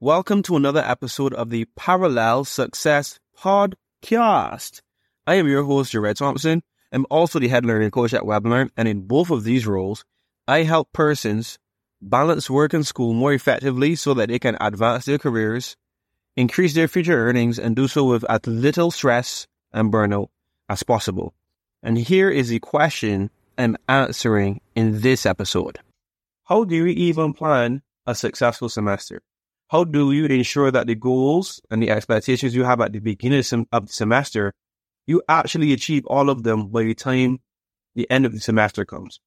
Welcome to another episode of the Parallel Success Podcast. I am your host, Jared Thompson. I'm also the head learning coach at WebLearn, and in both of these roles, I help persons balance work and school more effectively so that they can advance their careers, increase their future earnings, and do so with as little stress and burnout as possible. And here is the question I'm answering in this episode. How do you even plan a successful semester? How do you ensure that the goals and the expectations you have at the beginning of the semester, you actually achieve all of them by the time the end of the semester comes?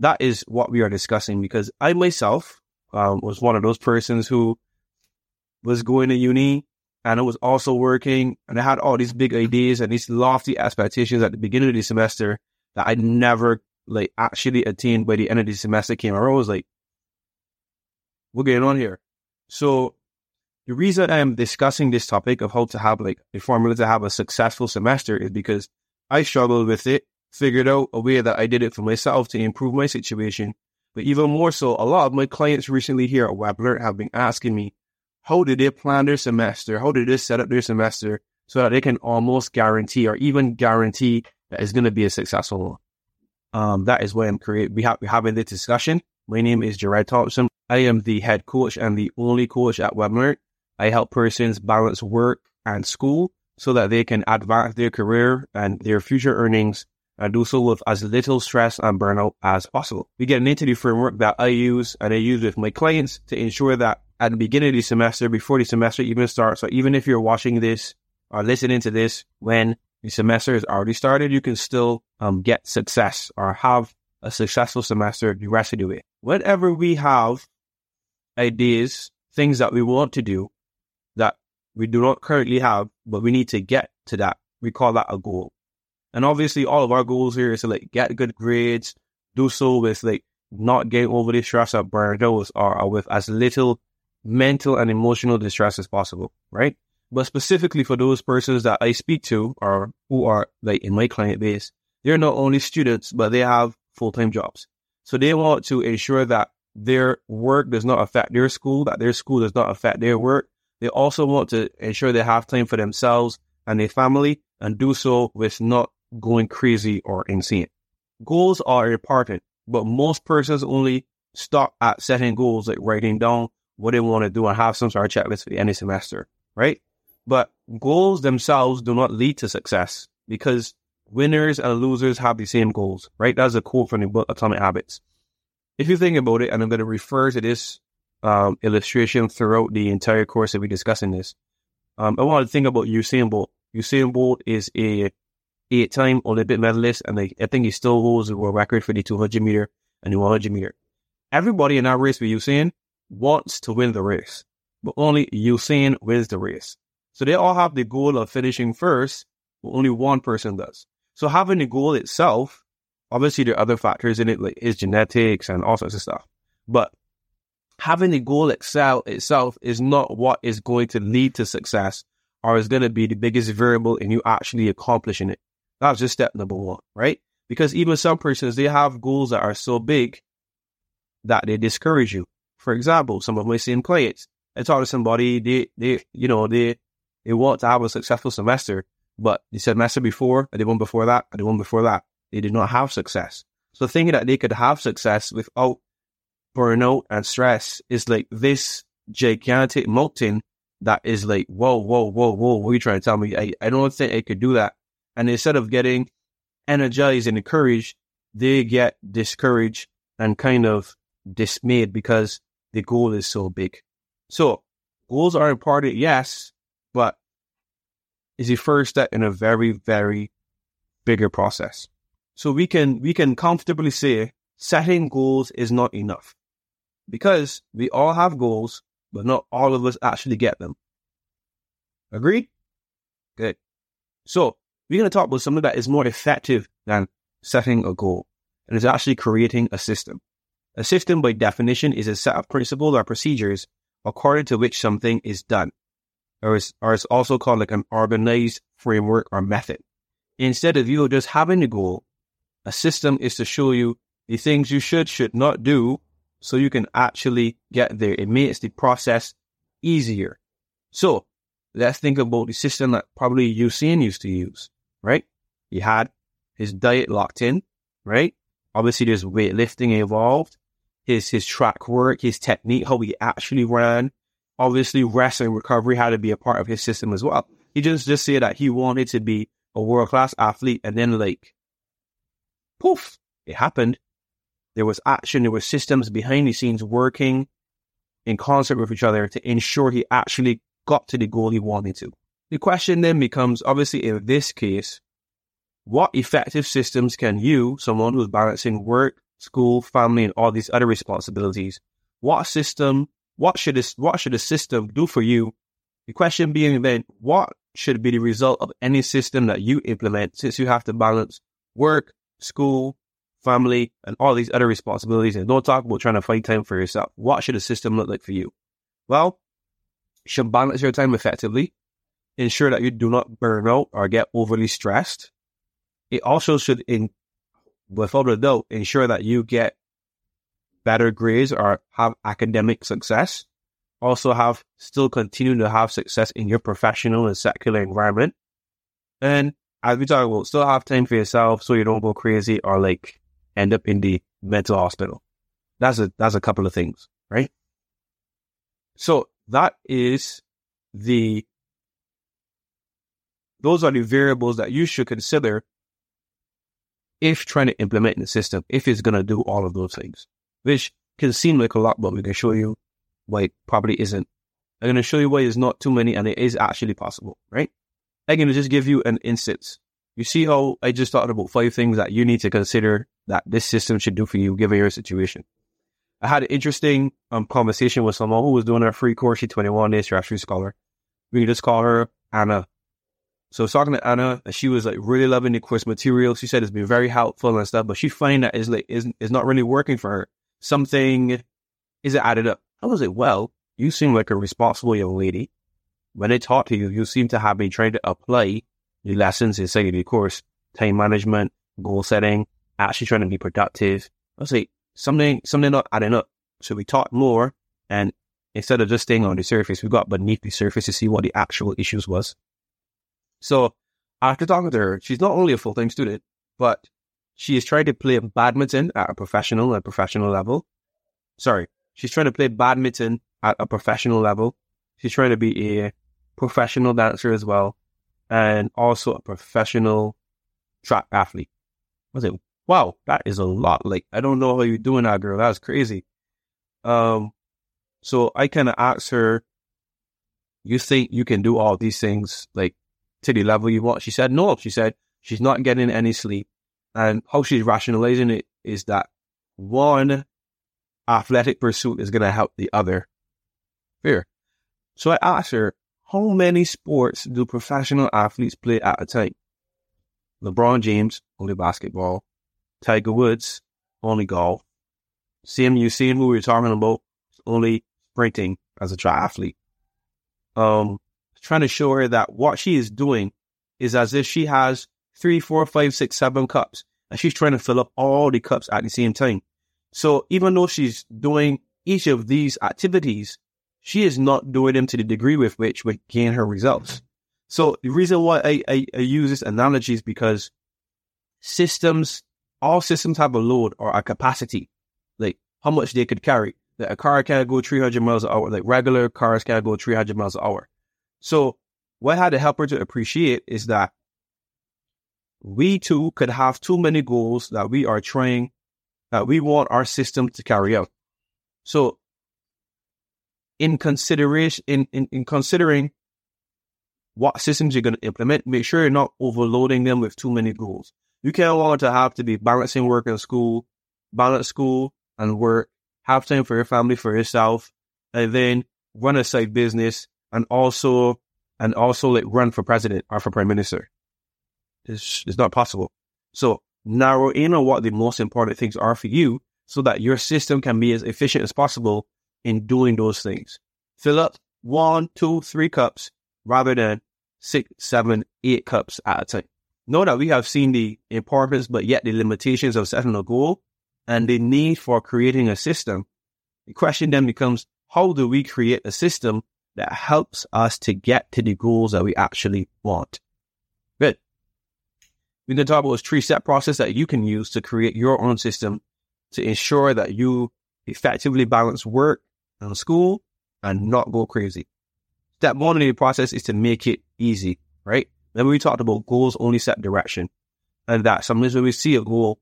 That is what we are discussing because I myself um, was one of those persons who was going to uni and I was also working and I had all these big ideas and these lofty expectations at the beginning of the semester that I never like actually attained by the end of the semester came around. I was like, what's going on here? So the reason I am discussing this topic of how to have like a formula to have a successful semester is because I struggled with it, figured out a way that I did it for myself to improve my situation. But even more so, a lot of my clients recently here at WebLearn have been asking me, how did they plan their semester? How did they set up their semester so that they can almost guarantee or even guarantee that it's going to be a successful one? Um, that is why I'm creating, we have, we're having this discussion. My name is Jared Thompson. I am the head coach and the only coach at WebLearn. I help persons balance work and school so that they can advance their career and their future earnings and do so with as little stress and burnout as possible. We get into the framework that I use and I use with my clients to ensure that at the beginning of the semester, before the semester even starts, or even if you're watching this or listening to this when the semester is already started, you can still um, get success or have a successful semester the rest of the way. Whenever we have ideas, things that we want to do that we do not currently have, but we need to get to that. We call that a goal. And obviously all of our goals here is to like get good grades, do so with like not getting overly stressed out or, or with as little mental and emotional distress as possible, right? But specifically for those persons that I speak to or who are like in my client base, they're not only students, but they have full-time jobs. So they want to ensure that their work does not affect their school, that their school does not affect their work. They also want to ensure they have time for themselves and their family and do so with not going crazy or insane. Goals are important, but most persons only stop at setting goals, like writing down what they want to do and have some sort of checklist for the end of semester, right? But goals themselves do not lead to success because winners and losers have the same goals, right? That's a quote from the book Atomic Habits if you think about it, and I'm going to refer to this um, illustration throughout the entire course that we're discussing this, um, I want to think about Usain Bolt. Usain Bolt is a eight-time Olympic medalist, and I, I think he still holds the world record for the 200 meter and the 100 meter. Everybody in that race with Usain wants to win the race, but only Usain wins the race. So they all have the goal of finishing first, but only one person does. So having the goal itself Obviously, there are other factors in it, like his genetics and all sorts of stuff. But having the goal excel itself is not what is going to lead to success or is going to be the biggest variable in you actually accomplishing it. That's just step number one, right? Because even some persons, they have goals that are so big that they discourage you. For example, some of my same clients, I talk to somebody, they, they, you know, they, they want to have a successful semester, but the semester before, and the one before that, and the one before that, they did not have success. So thinking that they could have success without burnout and stress is like this gigantic mountain that is like, whoa, whoa, whoa, whoa, what are you trying to tell me? I, I don't think I could do that. And instead of getting energized and encouraged, they get discouraged and kind of dismayed because the goal is so big. So goals are important, yes, but is the first step in a very, very bigger process. So we can, we can comfortably say setting goals is not enough because we all have goals, but not all of us actually get them. Agreed? Good. So we're going to talk about something that is more effective than setting a goal and it's actually creating a system. A system by definition is a set of principles or procedures according to which something is done, or is, or it's also called like an organized framework or method. Instead of you just having a goal, a system is to show you the things you should, should not do so you can actually get there. It makes the process easier. So let's think about the system that probably Usain used to use, right? He had his diet locked in, right? Obviously there's weightlifting involved, his, his track work, his technique, how he actually ran. Obviously rest and recovery had to be a part of his system as well. He just, just said that he wanted to be a world class athlete and then like, poof, it happened. There was action, there were systems behind the scenes working in concert with each other to ensure he actually got to the goal he wanted to. The question then becomes obviously in this case, what effective systems can you, someone who's balancing work, school, family, and all these other responsibilities, what system, what should this, what should a system do for you? The question being then, what should be the result of any system that you implement since you have to balance work, school, family, and all these other responsibilities. And don't talk about trying to find time for yourself. What should a system look like for you? Well, you should balance your time effectively, ensure that you do not burn out or get overly stressed. It also should, in, without a doubt, ensure that you get better grades or have academic success. Also have still continue to have success in your professional and secular environment. And as we talk about, still have time for yourself so you don't go crazy or like end up in the mental hospital. That's a that's a couple of things, right? So that is the those are the variables that you should consider if trying to implement the system, if it's gonna do all of those things. Which can seem like a lot, but we can show you why it probably isn't. I'm gonna show you why it's not too many and it is actually possible, right? I'm gonna just give you an instance. You see how I just talked about five things that you need to consider that this system should do for you given your situation. I had an interesting um, conversation with someone who was doing a free course. She's 21 days terrestrial scholar. We can just call her Anna. So I was talking to Anna, and she was like really loving the course material. She said it's been very helpful and stuff, but she find that is like is is not really working for her. Something isn't added up. I was like, well, you seem like a responsible young lady. When I talk to you, you seem to have been trying to apply the lessons inside the course, time management, goal setting, actually trying to be productive. I was like, something, something not adding up. So we talked more and instead of just staying on the surface, we got beneath the surface to see what the actual issues was. So after talking to her, she's not only a full-time student, but she is trying to play badminton at a professional and professional level. Sorry, she's trying to play badminton at a professional level. She's trying to be a professional dancer as well, and also a professional track athlete. I was like, wow, that is a lot. Like, I don't know how you're doing that, girl. That's crazy. Um, so I kind of asked her, you think you can do all these things, like, to the level you want? She said, no. She said she's not getting any sleep. And how she's rationalizing it is that one athletic pursuit is going to help the other. Fair. So I asked her, how many sports do professional athletes play at a time? LeBron James, only basketball. Tiger Woods, only golf. Same Usain who we were talking about, only sprinting as a triathlete. Um, trying to show her that what she is doing is as if she has three, four, five, six, seven cups, and she's trying to fill up all the cups at the same time. So even though she's doing each of these activities, she is not doing them to the degree with which we gain her results. So the reason why I, I, I use this analogy is because systems all systems have a load or a capacity, like how much they could carry. That a car can't go 300 miles an hour, like regular cars can't go 300 miles an hour. So what I had to help her to appreciate is that we too could have too many goals that we are trying, that we want our system to carry out. So in consideration, in, in, in considering what systems you're going to implement, make sure you're not overloading them with too many goals. You can't want to have to be balancing work and school, balance school and work, have time for your family, for yourself, and then run a side business and also, and also like run for president or for prime minister. It's, it's not possible. So narrow in on what the most important things are for you so that your system can be as efficient as possible in doing those things. Fill up one, two, three cups rather than six, seven, eight cups at a time know that we have seen the importance, but yet the limitations of setting a goal and the need for creating a system. The question then becomes, how do we create a system that helps us to get to the goals that we actually want. Good. We're going to talk about this three step process that you can use to create your own system to ensure that you effectively balance work school and not go crazy. Step one in the process is to make it easy, right? Then we talked about goals only set direction and that sometimes when we see a goal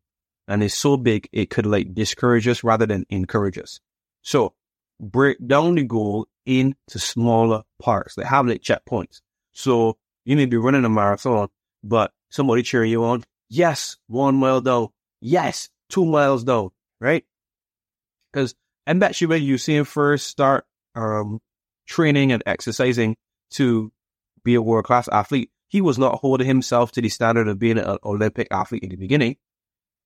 and it's so big, it could like discourage us rather than encourage us. So break down the goal into smaller parts. They have like checkpoints. So you may be running a marathon, but somebody cheering you on. Yes, one mile down. Yes, two miles down, right? Because Bet you when you see him first start um, training and exercising to be a world class athlete, he was not holding himself to the standard of being an Olympic athlete in the beginning.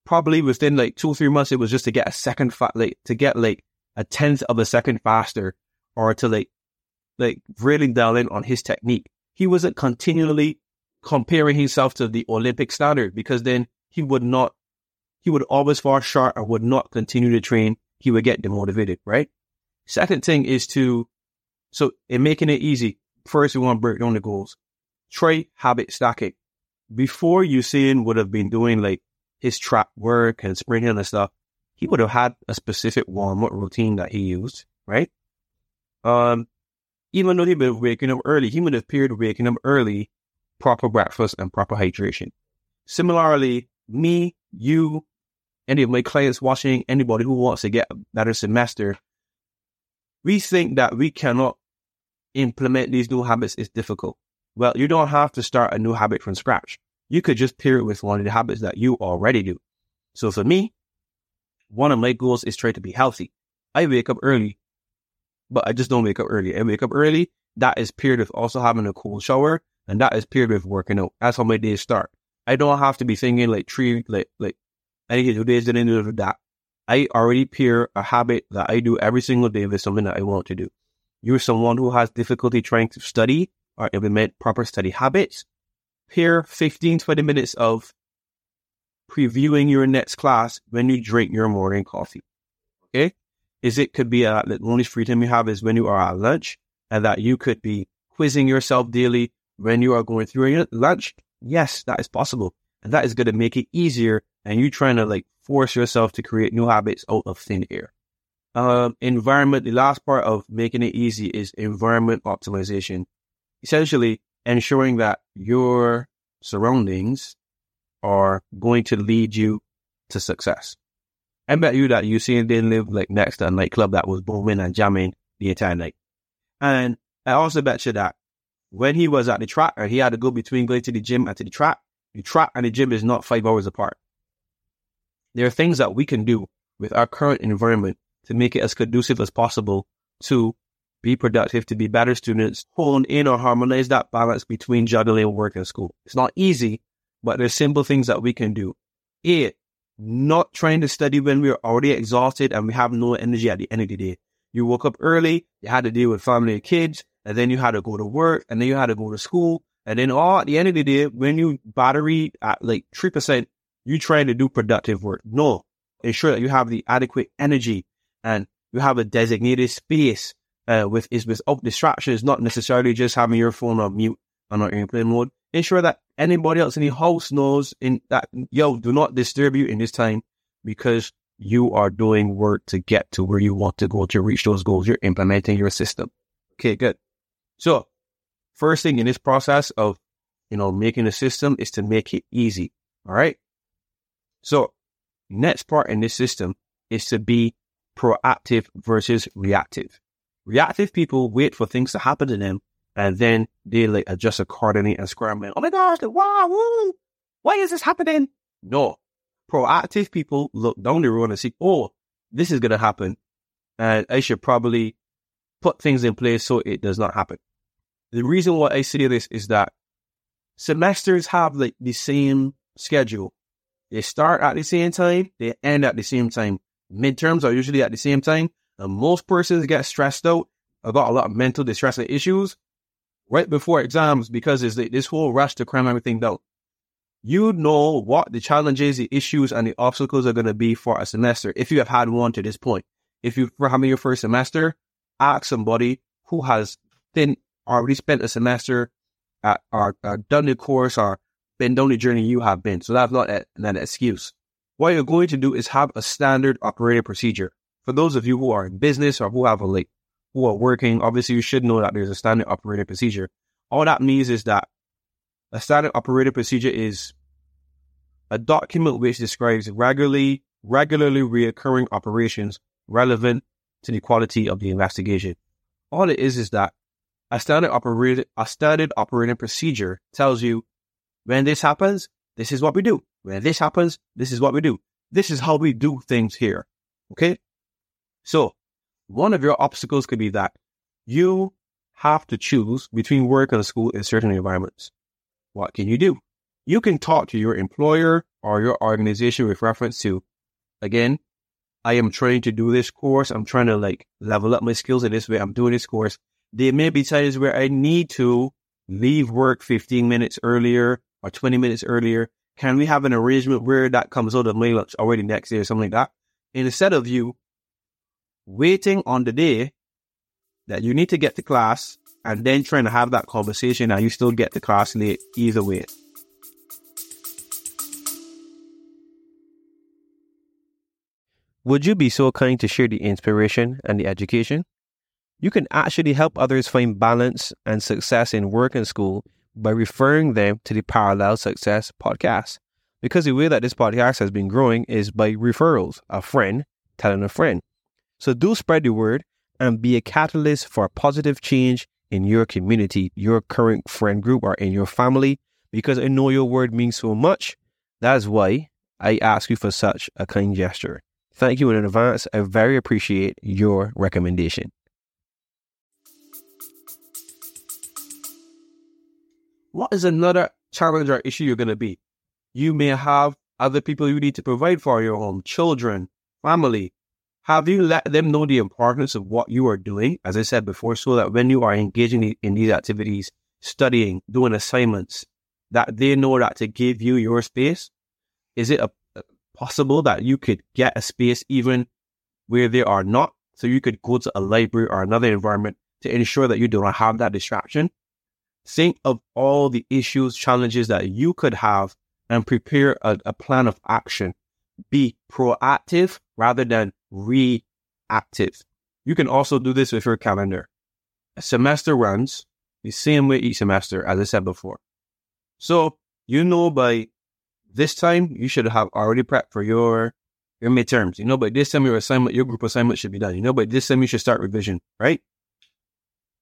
Probably within like two or three months, it was just to get a second fat, like to get like a tenth of a second faster or to like, like really dial in on his technique. He wasn't continually comparing himself to the Olympic standard because then he would not, he would always fall short and would not continue to train. He would get demotivated, right? Second thing is to, so in making it easy, first we want to break down the goals. Try habit stacking. Before Usain would have been doing like his trap work and sprinting and stuff, he would have had a specific warm up routine that he used, right? Um, even though he would have waking up early, he would have appeared waking up early, proper breakfast and proper hydration. Similarly, me, you, any of my clients watching, anybody who wants to get a better semester, we think that we cannot implement these new habits is difficult. Well, you don't have to start a new habit from scratch. You could just pair it with one of the habits that you already do. So for me, one of my goals is try to be healthy. I wake up early, but I just don't wake up early. I wake up early. That is paired with also having a cold shower, and that is paired with working out. That's how my days start. I don't have to be thinking like three, like, like, I need to do this, then do that. I already pair a habit that I do every single day with something that I want to do. You're someone who has difficulty trying to study or implement proper study habits. Pair 15, 20 minutes of previewing your next class when you drink your morning coffee. Okay. Is it could be a, the only free time you have is when you are at lunch and that you could be quizzing yourself daily when you are going through your lunch. Yes, that is possible. And that is going to make it easier. And you're trying to like force yourself to create new habits out of thin air. Um, environment, the last part of making it easy is environment optimization. Essentially ensuring that your surroundings are going to lead you to success. I bet you that Usain didn't live like next to a nightclub that was booming and jamming the entire night. And I also bet you that when he was at the track and he had to go between going to the gym and to the track, the track and the gym is not five hours apart. There are things that we can do with our current environment to make it as conducive as possible to be productive, to be better students, hone in or harmonize that balance between juggling work and school. It's not easy, but there's simple things that we can do. A, not trying to study when we're already exhausted and we have no energy at the end of the day. You woke up early, you had to deal with family and kids, and then you had to go to work, and then you had to go to school, and then all at the end of the day, when you battery at like 3%, you trying to do productive work. No, ensure that you have the adequate energy and you have a designated space uh, with is without distractions, not necessarily just having your phone on mute and on airplane mode. Ensure that anybody else in the house knows in that yo, do not disturb you in this time because you are doing work to get to where you want to go to reach those goals. You're implementing your system. Okay, good. So first thing in this process of you know making a system is to make it easy. All right. So next part in this system is to be proactive versus reactive. Reactive people wait for things to happen to them and then they like adjust accordingly and scrambling. Oh my gosh, wow, woo, why is this happening? No. Proactive people look down the road and see, oh, this is going to happen. And I should probably put things in place so it does not happen. The reason why I say this is that semesters have like the same schedule. They start at the same time, they end at the same time midterms are usually at the same time. And most persons get stressed out about a lot of mental distress and issues right before exams because it's this whole rush to cram everything down. You know what the challenges, the issues, and the obstacles are going to be for a semester if you have had one to this point. If you're having your first semester, ask somebody who has didn't already spent a semester at, or, or done the course or been down the journey you have been. So that's not a, an excuse. What you're going to do is have a standard operating procedure. For those of you who are in business or who have a who are working, obviously you should know that there's a standard operating procedure. All that means is that a standard operating procedure is a document which describes regularly regularly reoccurring operations relevant to the quality of the investigation. All it is is that a standard operating a standard operating procedure tells you when this happens, this is what we do. When this happens, this is what we do. This is how we do things here. Okay? So, one of your obstacles could be that you have to choose between work and school in certain environments. What can you do? You can talk to your employer or your organization with reference to, again, I am trying to do this course. I'm trying to like level up my skills in this way. I'm doing this course. There may be times where I need to leave work 15 minutes earlier or 20 minutes earlier. Can we have an arrangement where that comes out of my lunch already next day or something like that? Instead of you waiting on the day that you need to get to class and then trying to have that conversation and you still get to class late either way. Would you be so kind to share the inspiration and the education? You can actually help others find balance and success in work and school by referring them to the Parallel Success podcast. Because the way that this podcast has been growing is by referrals, a friend telling a friend. So do spread the word and be a catalyst for positive change in your community, your current friend group, or in your family, because I know your word means so much. That's why I ask you for such a kind gesture. Thank you in advance. I very appreciate your recommendation. What is another challenge or issue you're going to be? You may have other people you need to provide for your home, children, family, have you let them know the importance of what you are doing, as I said before, so that when you are engaging in these activities, studying, doing assignments, that they know that to give you your space? Is it a, possible that you could get a space even where they are not? So you could go to a library or another environment to ensure that you do not have that distraction. Think of all the issues, challenges that you could have and prepare a, a plan of action. Be proactive rather than reactive. You can also do this with your calendar. A semester runs the same way each semester, as I said before. So you know by this time you should have already prepped for your your midterms. You know by this time your assignment, your group assignment should be done. You know by this time you should start revision, right?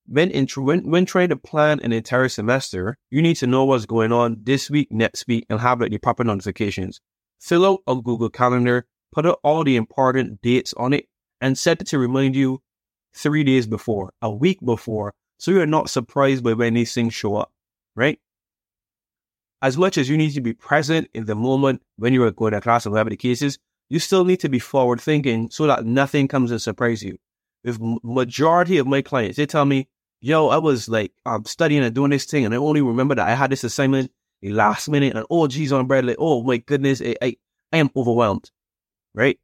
When, when when trying to plan an entire semester, you need to know what's going on this week, next week, and have like the proper notifications. Fill out a Google Calendar put out all the important dates on it and set it to remind you three days before, a week before, so you're not surprised by when these things show up, right? As much as you need to be present in the moment when you are going to class and whatever the cases, you still need to be forward thinking so that nothing comes and surprise you. With majority of my clients, they tell me, yo, I was like I'm studying and doing this thing, and I only remember that I had this assignment the last minute, and oh, geez, on bread, like, oh my goodness, I, I, I am overwhelmed right?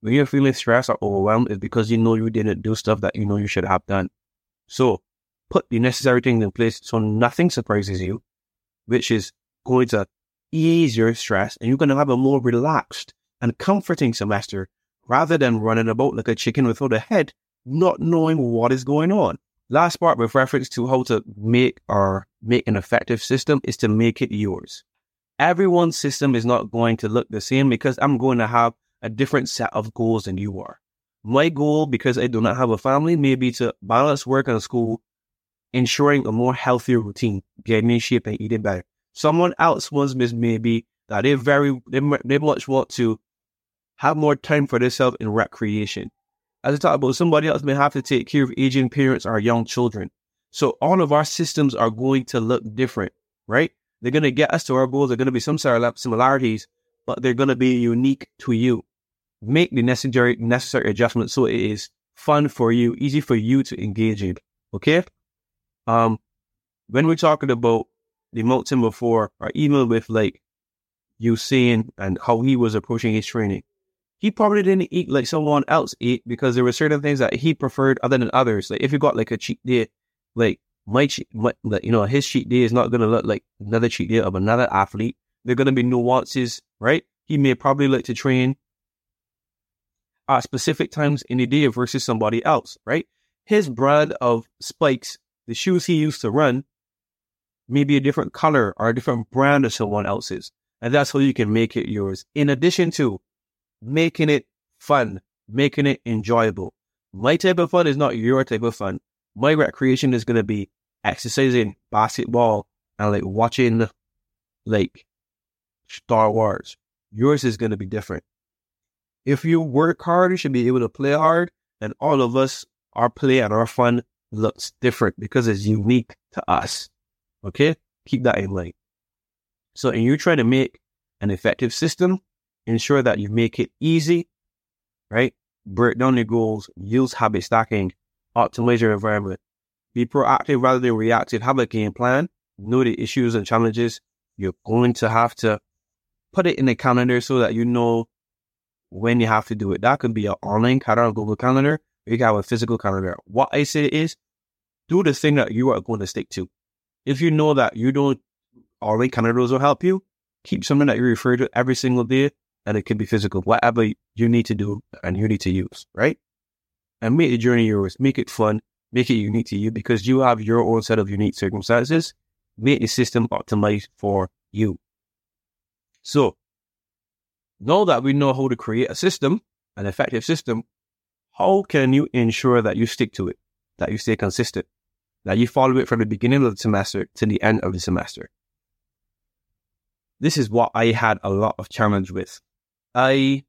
When you're feeling stressed or overwhelmed, it's because you know you didn't do stuff that you know you should have done. So put the necessary things in place so nothing surprises you, which is going to ease your stress and you're going to have a more relaxed and comforting semester rather than running about like a chicken without a head, not knowing what is going on. Last part with reference to how to make or make an effective system is to make it yours. Everyone's system is not going to look the same because I'm going to have a different set of goals than you are. My goal, because I do not have a family, may be to balance work and school, ensuring a more healthier routine, getting in shape and eating better. Someone else wants maybe that they very they, they much want to have more time for themselves in recreation. As I talked about, somebody else may have to take care of aging parents or young children. So all of our systems are going to look different, right? They're going to get us to our goals. There are going to be some similarities, but they're going to be unique to you make the necessary necessary adjustments so it is fun for you, easy for you to engage in. Okay. Um, when we're talking about the mountain before, or even with like Usain and how he was approaching his training, he probably didn't eat like someone else ate because there were certain things that he preferred other than others. Like if you got like a cheat day, Like my, cheat, my you know, his cheat day is not going to look like another cheat day of another athlete. There are going to be nuances, right? He may probably like to train at specific times in the day versus somebody else, right? His brand of spikes, the shoes he used to run, may be a different color or a different brand of someone else's. And that's how you can make it yours. In addition to making it fun, making it enjoyable. My type of fun is not your type of fun. My recreation is going to be exercising, basketball, and like watching like Star Wars. Yours is going to be different. If you work hard, you should be able to play hard. And all of us, our play and our fun looks different because it's unique to us. Okay? Keep that in mind. So, in you trying to make an effective system, ensure that you make it easy, right? Break down your goals, use habit stacking, optimize your environment. Be proactive rather than reactive. Have a game plan. Know the issues and challenges. You're going to have to put it in a calendar so that you know when you have to do it. That could be an online calendar, Google Calendar. You can have a physical calendar. What I say is, do the thing that you are going to stick to. If you know that you don't, online calendars will help you. Keep something that you refer to every single day, and it can be physical. Whatever you need to do and you need to use, right? And make the journey yours. Make it fun. Make it unique to you because you have your own set of unique circumstances. Make the system optimized for you. So now that we know how to create a system, an effective system, how can you ensure that you stick to it, that you stay consistent, that you follow it from the beginning of the semester to the end of the semester? This is what I had a lot of challenge with. I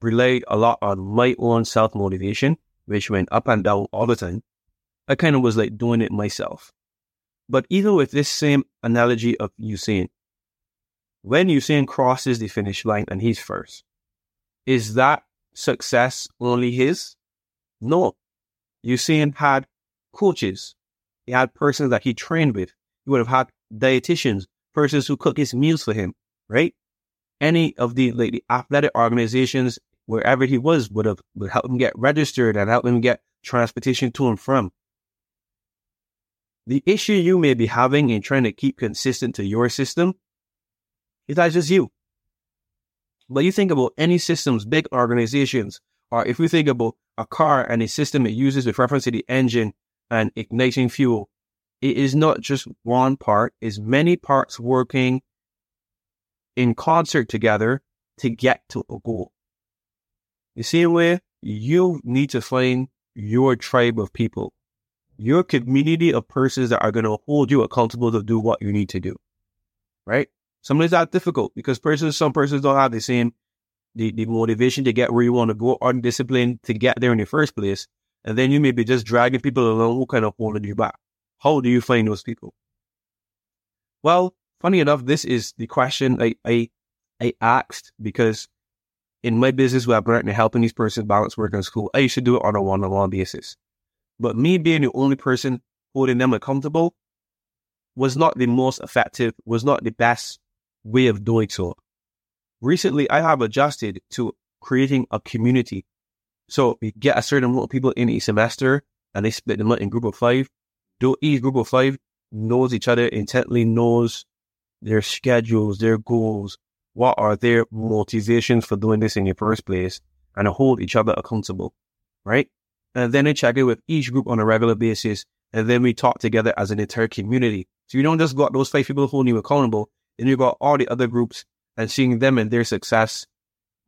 relied a lot on my own self motivation, which went up and down all the time. I kind of was like doing it myself. But even with this same analogy of Usain, when Usain crosses the finish line and he's first, is that success only his? No. Usain had coaches. He had persons that he trained with. He would have had dietitians, persons who cook his meals for him, right? Any of the like the athletic organizations wherever he was would have would help him get registered and help him get transportation to and from. The issue you may be having in trying to keep consistent to your system is that just you. But you think about any systems, big organizations, or if you think about a car and a system it uses with reference to the engine and igniting fuel, it is not just one part, it's many parts working in concert together to get to a goal. The same way, you need to find your tribe of people, your community of persons that are going to hold you accountable to do what you need to do. Right? Sometimes that's difficult because persons, some persons don't have the same the, the motivation to get where you want to go or discipline to get there in the first place. And then you may be just dragging people along who kind of holding you back. How do you find those people? Well, funny enough, this is the question I, I, I asked because in my business where I'm currently helping these persons balance work and school, I used to do it on a one-on-one basis. But me being the only person holding them accountable was not the most effective, was not the best way of doing so. Recently, I have adjusted to creating a community. So we get a certain amount of people in each semester and they split them up in group of five. Do each group of five knows each other intently, knows their schedules, their goals, what are their motivations for doing this in the first place, and hold each other accountable, right? And then I check in with each group on a regular basis, and then we talk together as an entire community. So you don't just got those five people holding you accountable, then you got all the other groups and seeing them and their success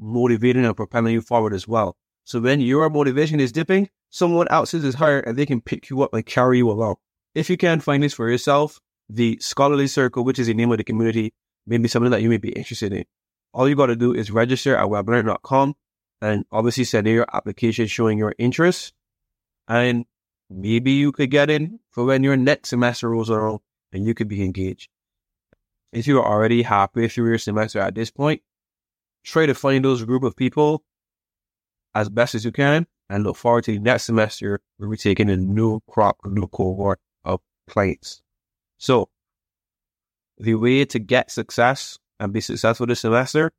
motivating and propelling you forward as well. So when your motivation is dipping, someone else's is higher and they can pick you up and carry you along. If you can't find this for yourself, the Scholarly Circle, which is the name of the community, may be something that you may be interested in. All you got to do is register at weblearn.com and obviously send in your application showing your interest. And maybe you could get in for when your next semester rolls around and you could be engaged. If you're already halfway through your semester at this point, try to find those group of people as best as you can and look forward to the next semester where we're taking a new crop, a new cohort of clients. So the way to get success and be successful this semester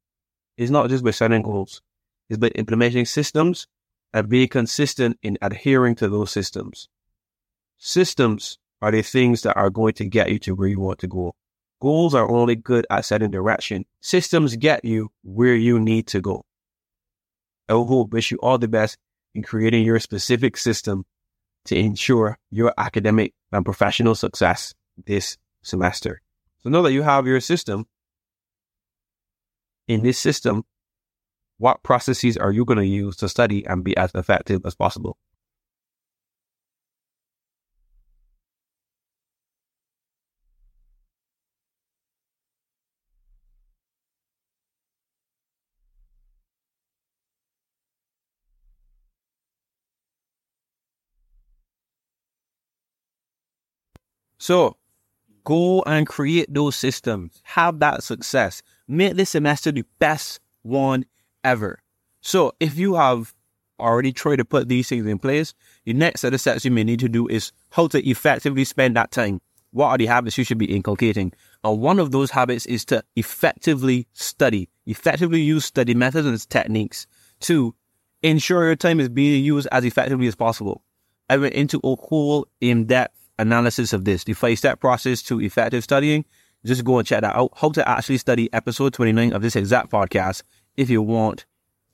is not just by setting goals, it's by implementing systems and being consistent in adhering to those systems. Systems are the things that are going to get you to where you want to go. Goals are only good at setting direction. Systems get you where you need to go. I will wish you all the best in creating your specific system to ensure your academic and professional success this semester. So know that you have your system. In this system, what processes are you going to use to study and be as effective as possible? So go and create those systems. Have that success. Make this semester the best one ever. So if you have already tried to put these things in place, the next set of steps you may need to do is how to effectively spend that time. What are the habits you should be inculcating? And one of those habits is to effectively study, effectively use study methods and techniques to ensure your time is being used as effectively as possible. I went into a whole in-depth analysis of this, the five step process to effective studying, just go and check that out. How to actually study episode 29 of this exact podcast if you want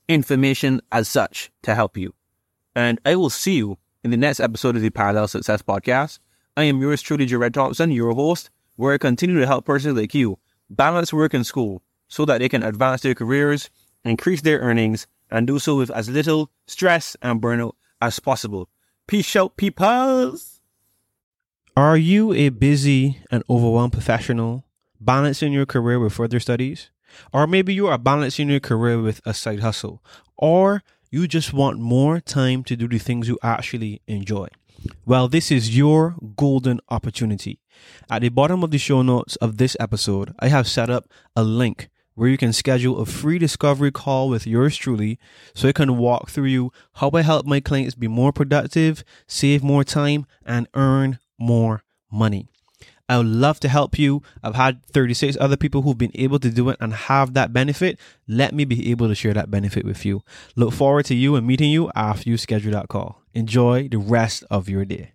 information as such to help you. And I will see you in the next episode of the Parallel Success Podcast. I am yours truly, Jared Thompson, your host, where I continue to help persons like you balance work and school so that they can advance their careers, increase their earnings, and do so with as little stress and burnout as possible. Peace out, peoples! Are you a busy and overwhelmed professional balancing your career with further studies? Or maybe you are balancing your career with a side hustle, or you just want more time to do the things you actually enjoy. Well, this is your golden opportunity. At the bottom of the show notes of this episode, I have set up a link where you can schedule a free discovery call with yours truly so I can walk through you how I help my clients be more productive, save more time, and earn more money. I would love to help you. I've had 36 other people who've been able to do it and have that benefit. Let me be able to share that benefit with you. Look forward to you and meeting you after you schedule that call. Enjoy the rest of your day.